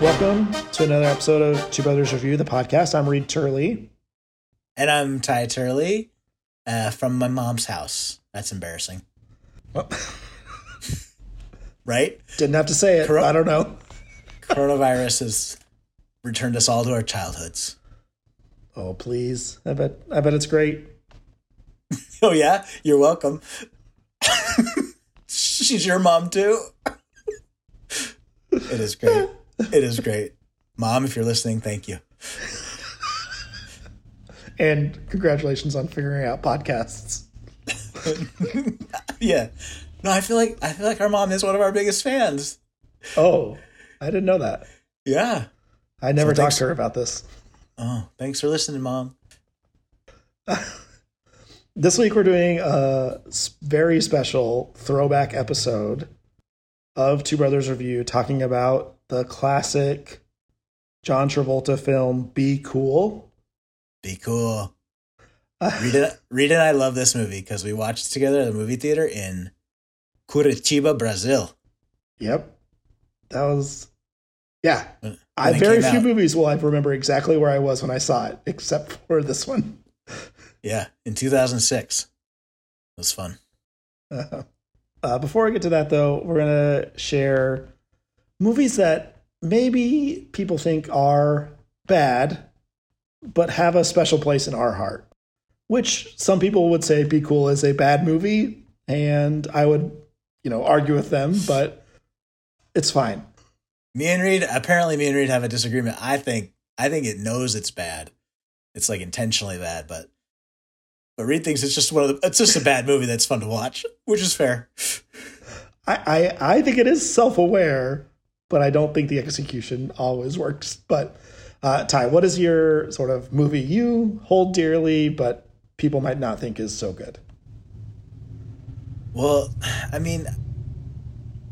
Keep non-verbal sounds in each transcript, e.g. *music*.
Welcome to another episode of Two Brothers Review, the podcast. I'm Reed Turley. And I'm Ty Turley uh, from my mom's house. That's embarrassing. *laughs* right? Didn't have to say it. Cor- I don't know. Coronavirus has returned us all to our childhoods. Oh, please. I bet I bet it's great. *laughs* Oh, yeah? You're welcome. *laughs* She's your mom, too. it is great. It is great. Mom, if you're listening, thank you. And congratulations on figuring out podcasts. *laughs* Yeah. No, I feel like I feel like our mom is one of our biggest fans. Oh, I didn't know that. Yeah. I never So talked to her about this. Oh, thanks for listening, mom. *laughs* This week we're doing a very special throwback episode of Two Brothers Review talking about the classic John Travolta film Be Cool. Be cool. *laughs* Rita, Rita and I love this movie because we watched it together at the movie theater in Curitiba, Brazil. Yep. That was yeah. When- I when very few out. movies will I remember exactly where I was when I saw it, except *laughs* for this one. Yeah, in 2006. It was fun. Uh, *laughs* uh, before I get to that, though, we're gonna share movies that maybe people think are bad, but have a special place in our heart. Which some people would say "Be Cool" is a bad movie, and I would, you know, argue with them, but it's fine. Me and Reed, apparently, me and Reed have a disagreement. I think, I think it knows it's bad. It's like intentionally bad, but but Reed thinks it's just one of the. It's just a bad movie that's fun to watch, which is fair. I, I, I think it is self aware, but I don't think the execution always works. But uh, Ty, what is your sort of movie you hold dearly, but people might not think is so good? Well, I mean,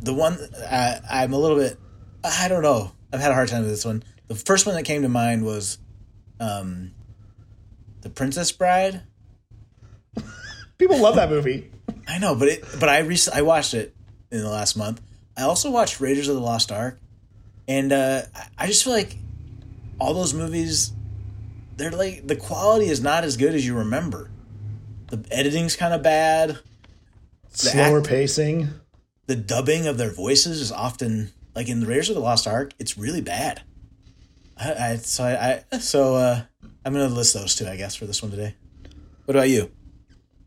the one I, I'm a little bit. I don't know. I've had a hard time with this one. The first one that came to mind was, um, the Princess Bride. *laughs* People love that movie. I know, but it. But I rec- I watched it in the last month. I also watched Raiders of the Lost Ark, and uh, I- just feel like all those movies, they're like the quality is not as good as you remember. The editing's kind of bad. Slower act- pacing. The dubbing of their voices is often like in the Raiders of the Lost Ark. It's really bad. I, I so I, I so uh, I'm gonna list those two, I guess, for this one today. What about you?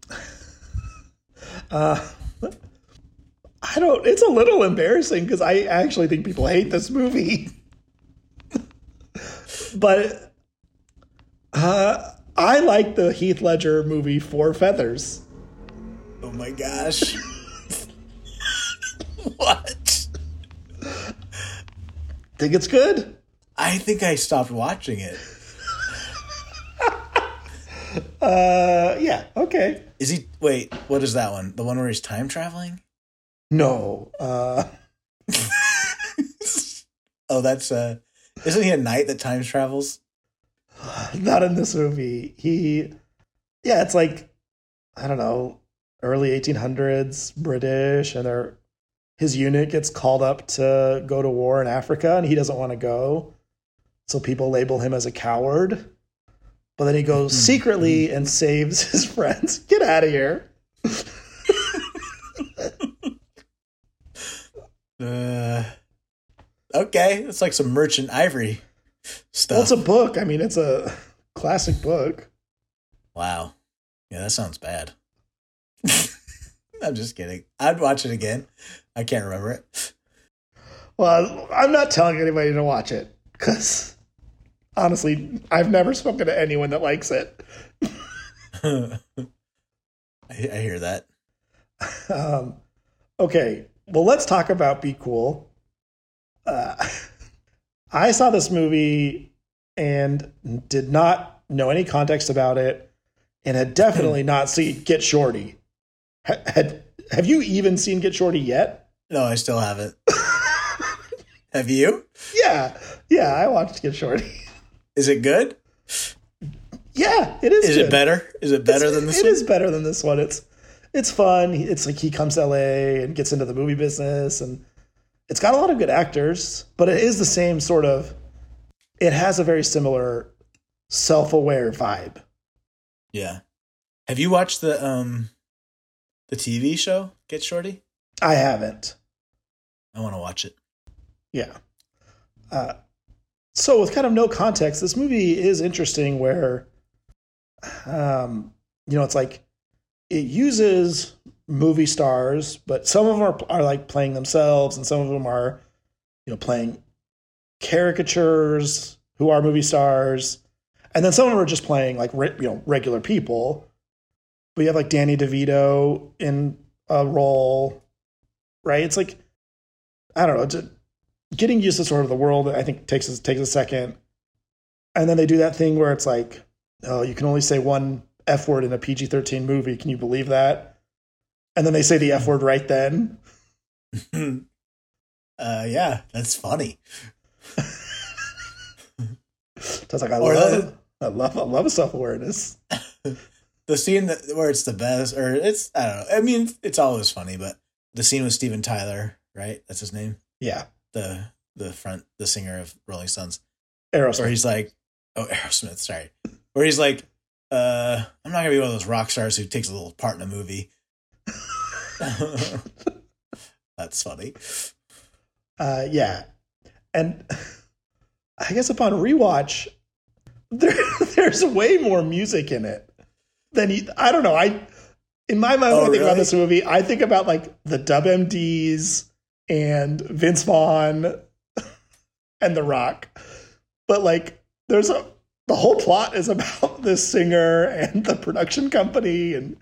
*laughs* Uh, I don't. It's a little embarrassing because I actually think people hate this movie. *laughs* but uh, I like the Heath Ledger movie Four Feathers. Oh my gosh. *laughs* what? Think it's good. I think I stopped watching it. *laughs* Uh, yeah. Okay. Is he wait, what is that one? The one where he's time traveling? No. Uh, *laughs* Oh, that's uh isn't he a knight that time travels? *sighs* not in this movie. He, yeah, it's like I don't know, early 1800s British, and they're, his unit gets called up to go to war in Africa, and he doesn't want to go, so people label him as a coward. But then he goes Mhm. secretly and saves his *laughs* friends. Get out of here. *laughs* Uh Okay, it's like some merchant ivory stuff. Well, it's a book. I mean, it's a classic book. wow. Yeah, that sounds bad. *laughs* I'm just kidding. I'd watch it again. I can't remember it. Well, I'm not telling anybody to watch it because honestly, I've never spoken to anyone that likes it. *laughs* I, I hear that. *laughs* Um, okay, well, let's talk about Be Cool. Uh, *laughs* I saw this movie and did not know any context about it, and had definitely not seen Get Shorty. Ha- Had have you even seen Get Shorty yet? No, I still haven't. *laughs* Have you? Yeah, yeah, I watched Get Shorty. Is it good? Yeah, it is. Is good. it better? Is it better It's- than this It one? is better than this one. It's it's fun. It's like he comes to LA and gets into the movie business, and it's got a lot of good actors, but it is the same sort of. It has a very similar self-aware vibe. Yeah. Have you watched the um the TV show Get Shorty? I haven't. I want to watch it. Yeah. Uh, so with kind of no context, this movie is interesting. Where, um, you know, it's like it uses movie stars, but some of them are are like playing themselves, and some of them are, you know, playing caricatures who are movie stars, and then some of them are just playing like re- you know regular people. But you have like Danny DeVito in a role, right? It's like I don't know. Just getting used to sort of the world, I think takes takes a second, and then they do that thing where it's like, oh, you can only say one f word in a PG thirteen movie. Can you believe that? And then they say the f word right then. *laughs* uh, yeah, that's funny. So it's like I love, I love, I love self awareness. *laughs* the scene that where it's the best, or it's I don't know. I mean, it's always funny, but the scene with Steven Tyler, right? That's his name. Yeah, the the front the singer of Rolling Stones. Aerosmith. Where he's like, oh Aerosmith, sorry. Where he's like, uh, I'm not gonna be one of those rock stars who takes a little part in a movie. *laughs* That's funny. Uh, yeah, and *laughs* I guess upon rewatch, there, *laughs* there's way more music in it than he, I don't know. I in my mind, Oh, when I think really? about this movie, I think about like the Dub MDs and Vince Vaughn and The Rock, but like there's a the whole plot is about *laughs* this singer and the production company and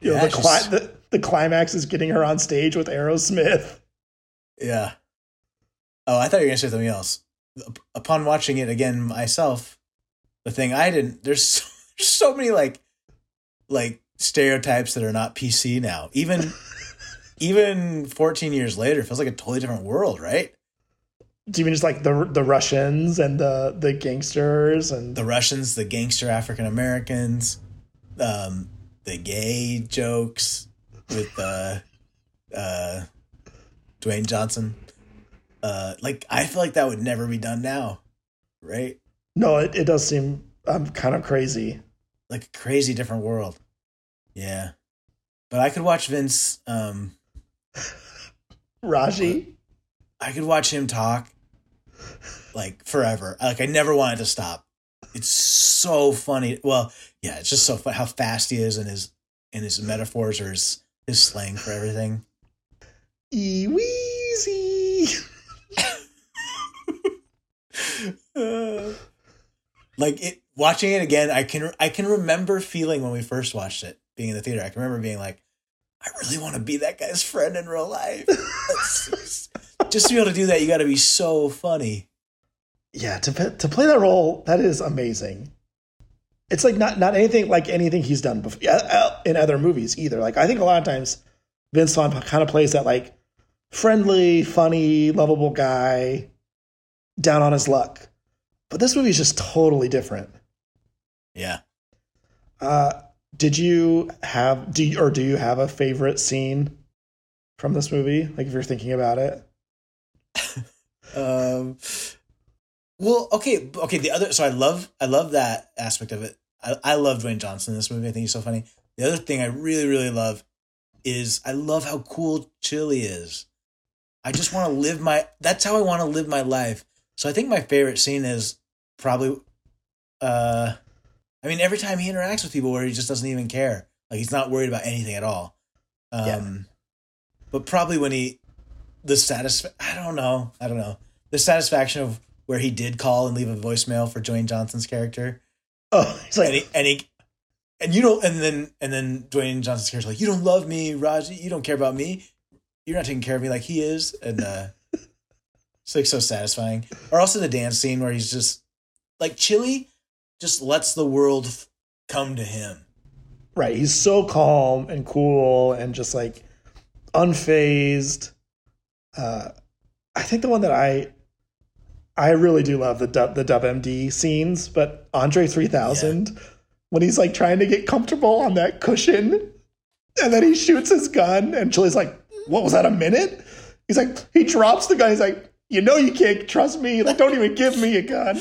you know the, cli- the the climax is getting her on stage with Aerosmith. Yeah. Oh, I thought you were gonna say something else. Upon watching it again myself, the thing I didn't there's *laughs* so, there's so many like like stereotypes that are not PC now. Even *laughs* even 14 years later, it feels like a totally different world, right? Do you mean just like the the Russians and the the gangsters and The Russians, the gangster African Americans, um, the gay jokes with uh, uh, Dwayne Johnson. Uh, like I feel like that would never be done now, right? no, it, it does seem um, kind of crazy. like a crazy different world. Yeah. But I could watch Vince um *laughs* Raji, I could watch him talk like forever. Like I never wanted to stop. It's so funny. Well, yeah, it's just so fun how fast he is and his and his metaphors or his his slang for everything. e. Uh, *laughs* like it watching it again, I can I can remember feeling when we first watched it, being in the theater. I can remember being like, I really want to be that guy's friend in real life. *laughs* Just, just to be able to do that, you got to be so funny. Yeah, to to play that role, that is amazing. It's like not not anything like anything he's done before in other movies either. Like I think a lot of times Vince Vaughn kind of plays that like friendly, funny, lovable guy down on his luck. But this movie is just totally different. Yeah. Uh, did you have do you, or do you have a favorite scene from this movie? Like if you're thinking about it. Um. Well, okay, okay. The other, so I love, I love that aspect of it. I, I love Dwayne Johnson in this movie. I think he's so funny. The other thing I really, really love is I love how cool Chili is. I just want to live my. That's how I want to live my life. So I think my favorite scene is probably. uh I mean, every time he interacts with people, where he just doesn't even care, like he's not worried about anything at all. Um, Yeah. but probably when he, the satisf I don't know, I don't know, the satisfaction of where he did call and leave a voicemail for Dwayne Johnson's character, Oh, *laughs* he's like and he, and he, and you don't, and then and then Dwayne Johnson's character like, you don't love me, Raji, you don't care about me, you're not taking care of me like he is, and uh, *laughs* it's like so satisfying. Or also the dance scene where he's just like Chili, just lets the world f- come to him. right. He's so calm and cool and just like unfazed. Uh, I think the one that I I really do love the dub, the Dub MD scenes, but Andre 3000 when he's like trying to get comfortable on that cushion and then he shoots his gun and Chili's like, "What was that a minute?" He's like, he drops the gun. He's like, you know, you can't trust me. Like, don't even give me a gun.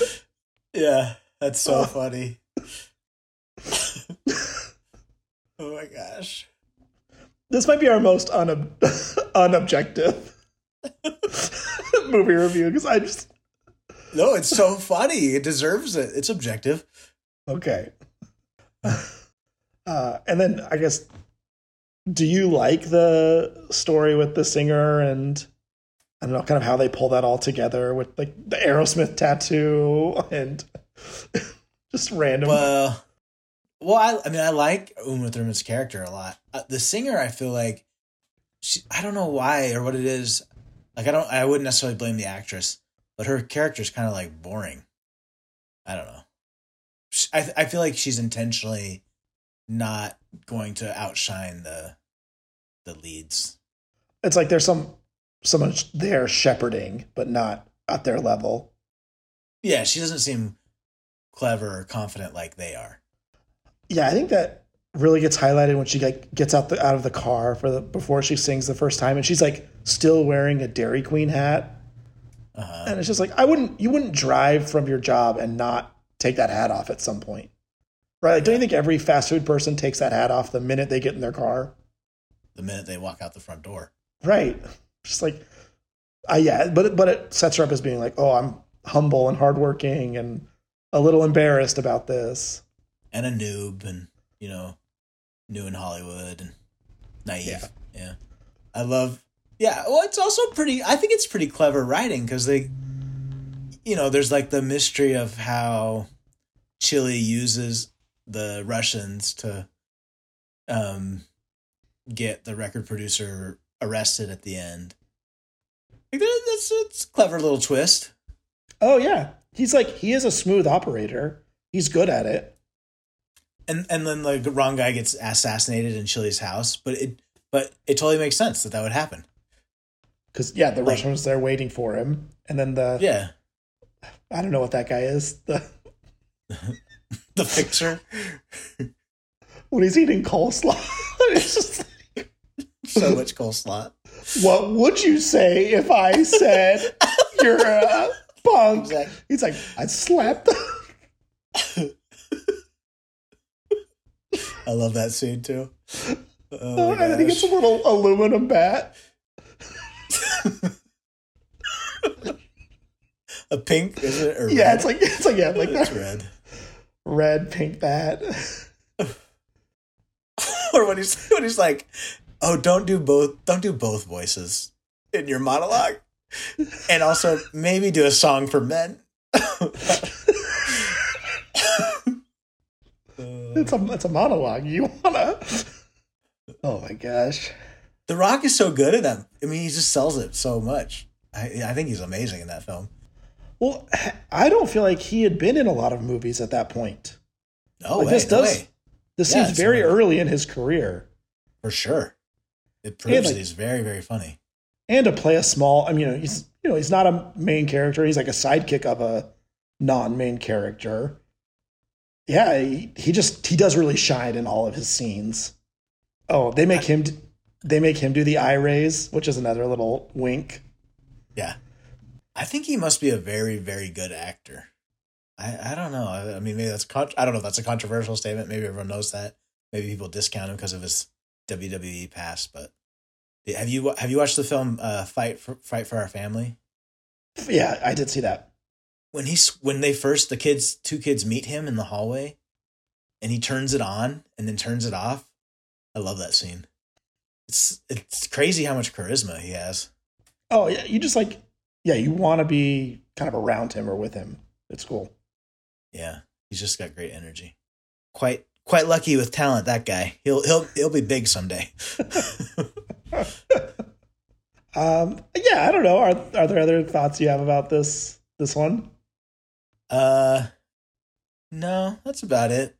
Yeah, that's so oh. funny. *laughs* oh my gosh. This might be our most unob- *laughs* unobjective *laughs* movie review because I just. No, it's so funny. It deserves it. It's objective. Okay. Uh, and then I guess, do you like the story with the singer and I don't know, kind of how they pull that all together with like the Aerosmith tattoo and *laughs* just random. Well, well, I, I mean, I like Uma Thurman's character a lot. Uh, the singer, I feel like, she, I don't know why or what it is. Like, I don't, I wouldn't necessarily blame the actress, but her character is kind of like boring. I don't know. I, I feel like she's intentionally not going to outshine the the leads. It's like there's some someone there shepherding, but not at their level. Yeah, she doesn't seem clever or confident like they are. Yeah, I think that really gets highlighted when she like gets out the out of the car for the before she sings the first time, and she's like still wearing a Dairy Queen hat. Uh-huh. And it's just like I wouldn't you wouldn't drive from your job and not take that hat off at some point. Right? Like, don't you think every fast food person takes that hat off the minute they get in their car? The minute they walk out the front door. Right. Just like, uh, yeah, but but it sets her up as being like, oh, I'm humble and hardworking and a little embarrassed about this, and a noob, and you know, new in Hollywood and naive. Yeah, yeah. I love. Yeah, well, it's also pretty. I think it's pretty clever writing because they, you know, there's like the mystery of how Chili uses the Russians to um get the record producer arrested at the end. That's that's a clever little twist. Oh yeah, he's like he is a smooth operator. He's good at it. And and then like the wrong guy gets assassinated in Chili's house, but it but it totally makes sense that that would happen. Because yeah, the like, Russian was there waiting for him, and then the yeah, I don't know what that guy is. The *laughs* the picture when he's eating coleslaw. *laughs* it's just like, so much coleslaw. What would you say if I said you're a punk? Exactly. He's like, I slapped. *laughs* I love that scene too. Oh, oh and then he gets a little aluminum bat. a pink, is it? yeah, red? it's like it's like yeah, like it's that. red red pink bat. *laughs* or when he's when he's like, "Oh, don't do both. Don't do both voices in your monologue, And also maybe do a song for men. *laughs* it's a it's a monologue. You wanna? Oh my gosh. The Rock is so good at them. I mean, he just sells it so much. I, I think he's amazing in that film. Well, I don't feel like he had been in a lot of movies at that point. No like way, this does. No this yeah, seems very early in his career. For sure, it proves like, that he's very, very funny. And to play a small, I mean, he's you know he's not a main character. He's like a sidekick of a non-main character. Yeah, he, he just he does really shine in all of his scenes. Oh, they make him they make him do the eye raise, which is another little wink. Yeah. I think he must be a very, very good actor. I, I don't know. I, I mean, maybe that's con- I don't know if that's a controversial statement. Maybe everyone knows that. Maybe people discount him because of his WWE past. But have you have you watched the film uh, Fight for Fight for Our Family? Yeah, I did see that. When he's when they first the kids two kids meet him in the hallway, and he turns it on and then turns it off. I love that scene. It's it's crazy how much charisma he has. Oh yeah, you just like yeah, you want to be kind of around him or with him. It's cool. Yeah, he's just got great energy. Quite quite lucky with talent. That guy. He'll he'll he'll be big someday. *laughs* um. Yeah. I don't know. Are are there other thoughts you have about this this one? Uh. No, that's about it.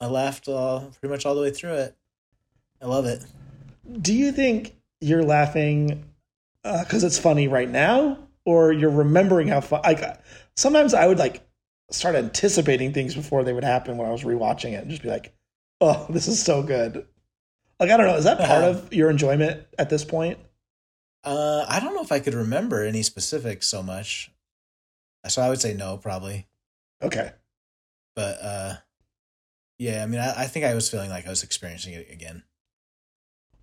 I laughed all pretty much all the way through it. I love it. Do you think you're laughing because uh, it's funny right now, or you're remembering how fun. Like sometimes I would like start anticipating things before they would happen when I was rewatching it, and just be like, "Oh, *laughs* this is so good." Like I don't know, is that part uh-huh. of your enjoyment at this point? Uh, I don't know if I could remember any specifics so much. So I would say no, probably. Okay. But uh, yeah, I mean, I, I think I was feeling like I was experiencing it again.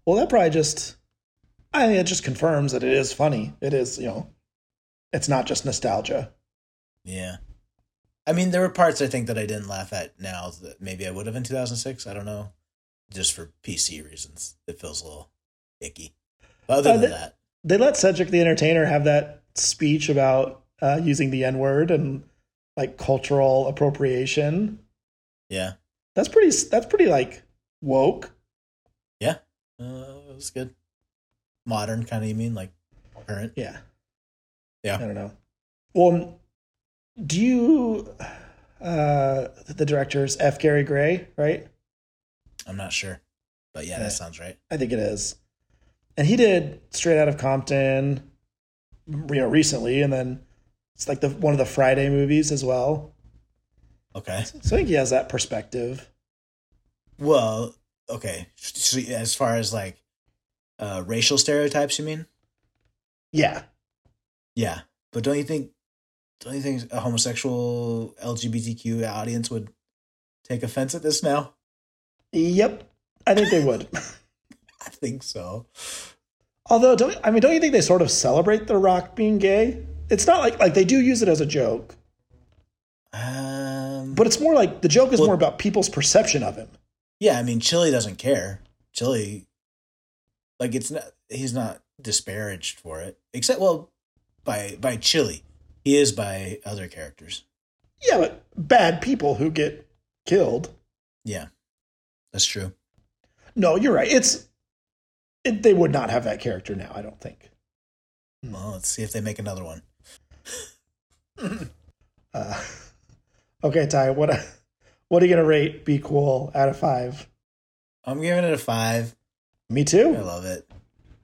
Well, that probably just, I think it just confirms that it is funny. It is, you know, it's not just nostalgia. Yeah. I mean, there were parts I think that I didn't laugh at now that maybe I would have in 2006. I don't know. Just for PC reasons. It feels a little icky. But other Uh, than the- that, They let Cedric the Entertainer have that speech about uh, using the N word and like cultural appropriation. yeah. That's pretty. That's pretty like woke. Yeah. Uh, it was good. Modern kind of, you mean? Like current? Yeah. Yeah. I don't know. Well, do you? Uh, the director's F. Gary Gray, right? I'm not sure. But yeah, Yeah. that sounds right. I think it is. And he did Straight Out of Compton, you know, recently, and then it's like the one of the Friday movies as well. Okay. So I think he has that perspective. Well, okay. So as far as like uh, racial stereotypes, you mean? Yeah, Yeah, but don't you think? Don't you think a homosexual LGBTQ audience would take offense at this now? yep. I think they would. *laughs* I think so. Although, don't I mean? Don't you think they sort of celebrate The Rock being gay? It's not like like they do use it as a joke, Um, but it's more like the joke is Well- more about people's perception of him. yeah, I mean, Chili doesn't care. Chili, like, it's not. He's not disparaged for it, except well, by by Chili, he is by other characters. Yeah, but bad people who get killed. Yeah, that's true. No, you're right. It's it, they would not have that character now. I don't think. Well, let's see if they make another one. *laughs* Uh, okay, Ty. What what are you gonna rate Be Cool out of five? I'm giving it a five. Me too. I love it.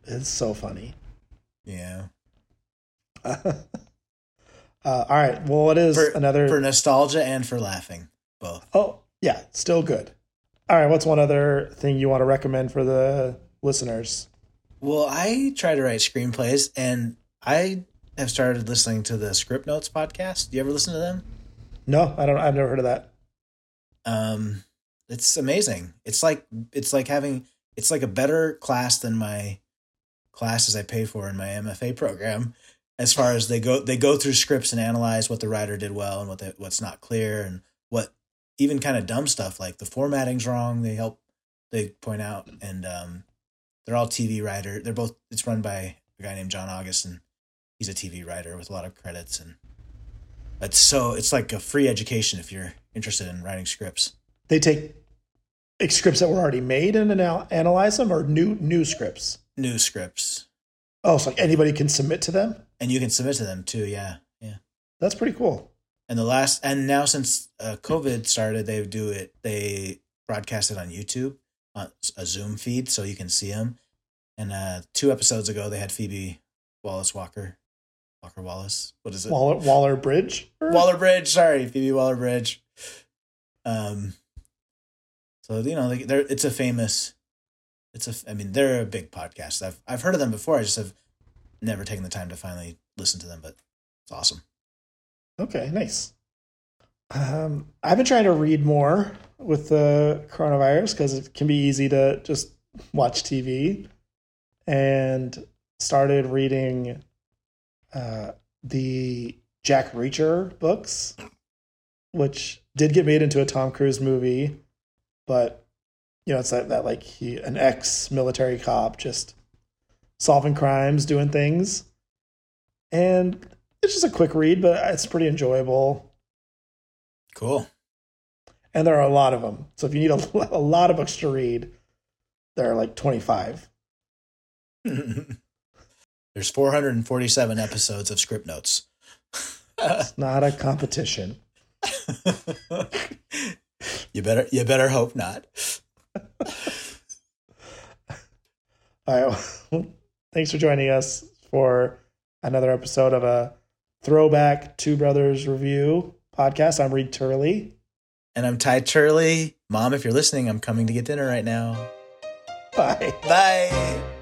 It's so funny. Yeah, *laughs* uh, all right. Well, it is for another. for nostalgia and for laughing, both. oh, yeah, still good. All right. What's one other thing you want to recommend for the listeners? Well, I try to write screenplays, and I have started listening to the Script Notes podcast. Do you ever listen to them? No, I don't. I've never heard of that. Um, it's amazing. It's like it's like having it's like a better class than my classes I pay for in my MFA program. As far as they go, they go through scripts and analyze what the writer did well and what they, what's not clear and what even kind of dumb stuff like the formatting's wrong. They help they point out and um, they're all TV writer. They're both. It's run by a guy named John August and he's a TV writer with a lot of credits and it's so it's like a free education if you're interested in writing scripts. They take scripts that were already made and anal- analyze them, or new new scripts. New scripts. Oh, so like anybody can submit to them. And you can submit to them too, yeah. Yeah. That's pretty cool. And the last and now since uh, COVID started, they do it they broadcast it on YouTube on a Zoom feed so you can see them. And uh two episodes ago they had Phoebe Wallace Walker Walker Wallace. What is it? Waller Waller Bridge. Waller Bridge. Sorry, Phoebe Waller Bridge. Um, so you know, like they're it's a famous. It's a. I mean, they're a big podcast. I've I've heard of them before. I just have never taken the time to finally listen to them, but it's awesome. Okay, nice. Um, I've been trying to read more with the coronavirus because it can be easy to just watch TV, and started reading uh, the Jack Reacher books, which did get made into a Tom Cruise movie, but you know it's that, that like he an ex military cop just solving crimes, doing things, and it's just a quick read, but it's pretty enjoyable. Cool. And there are a lot of them. So if you need a, *laughs* a lot of books to read, there are like 25. *laughs* There's 447 episodes of script notes. It's not a competition. *laughs* you better you better hope not. *laughs* All right. Thanks for joining us for another episode of a throwback Two Brothers review podcast. I'm Reed Turley. And I'm Ty Turley. Mom, if you're listening, I'm coming to get dinner right now. Bye. Bye.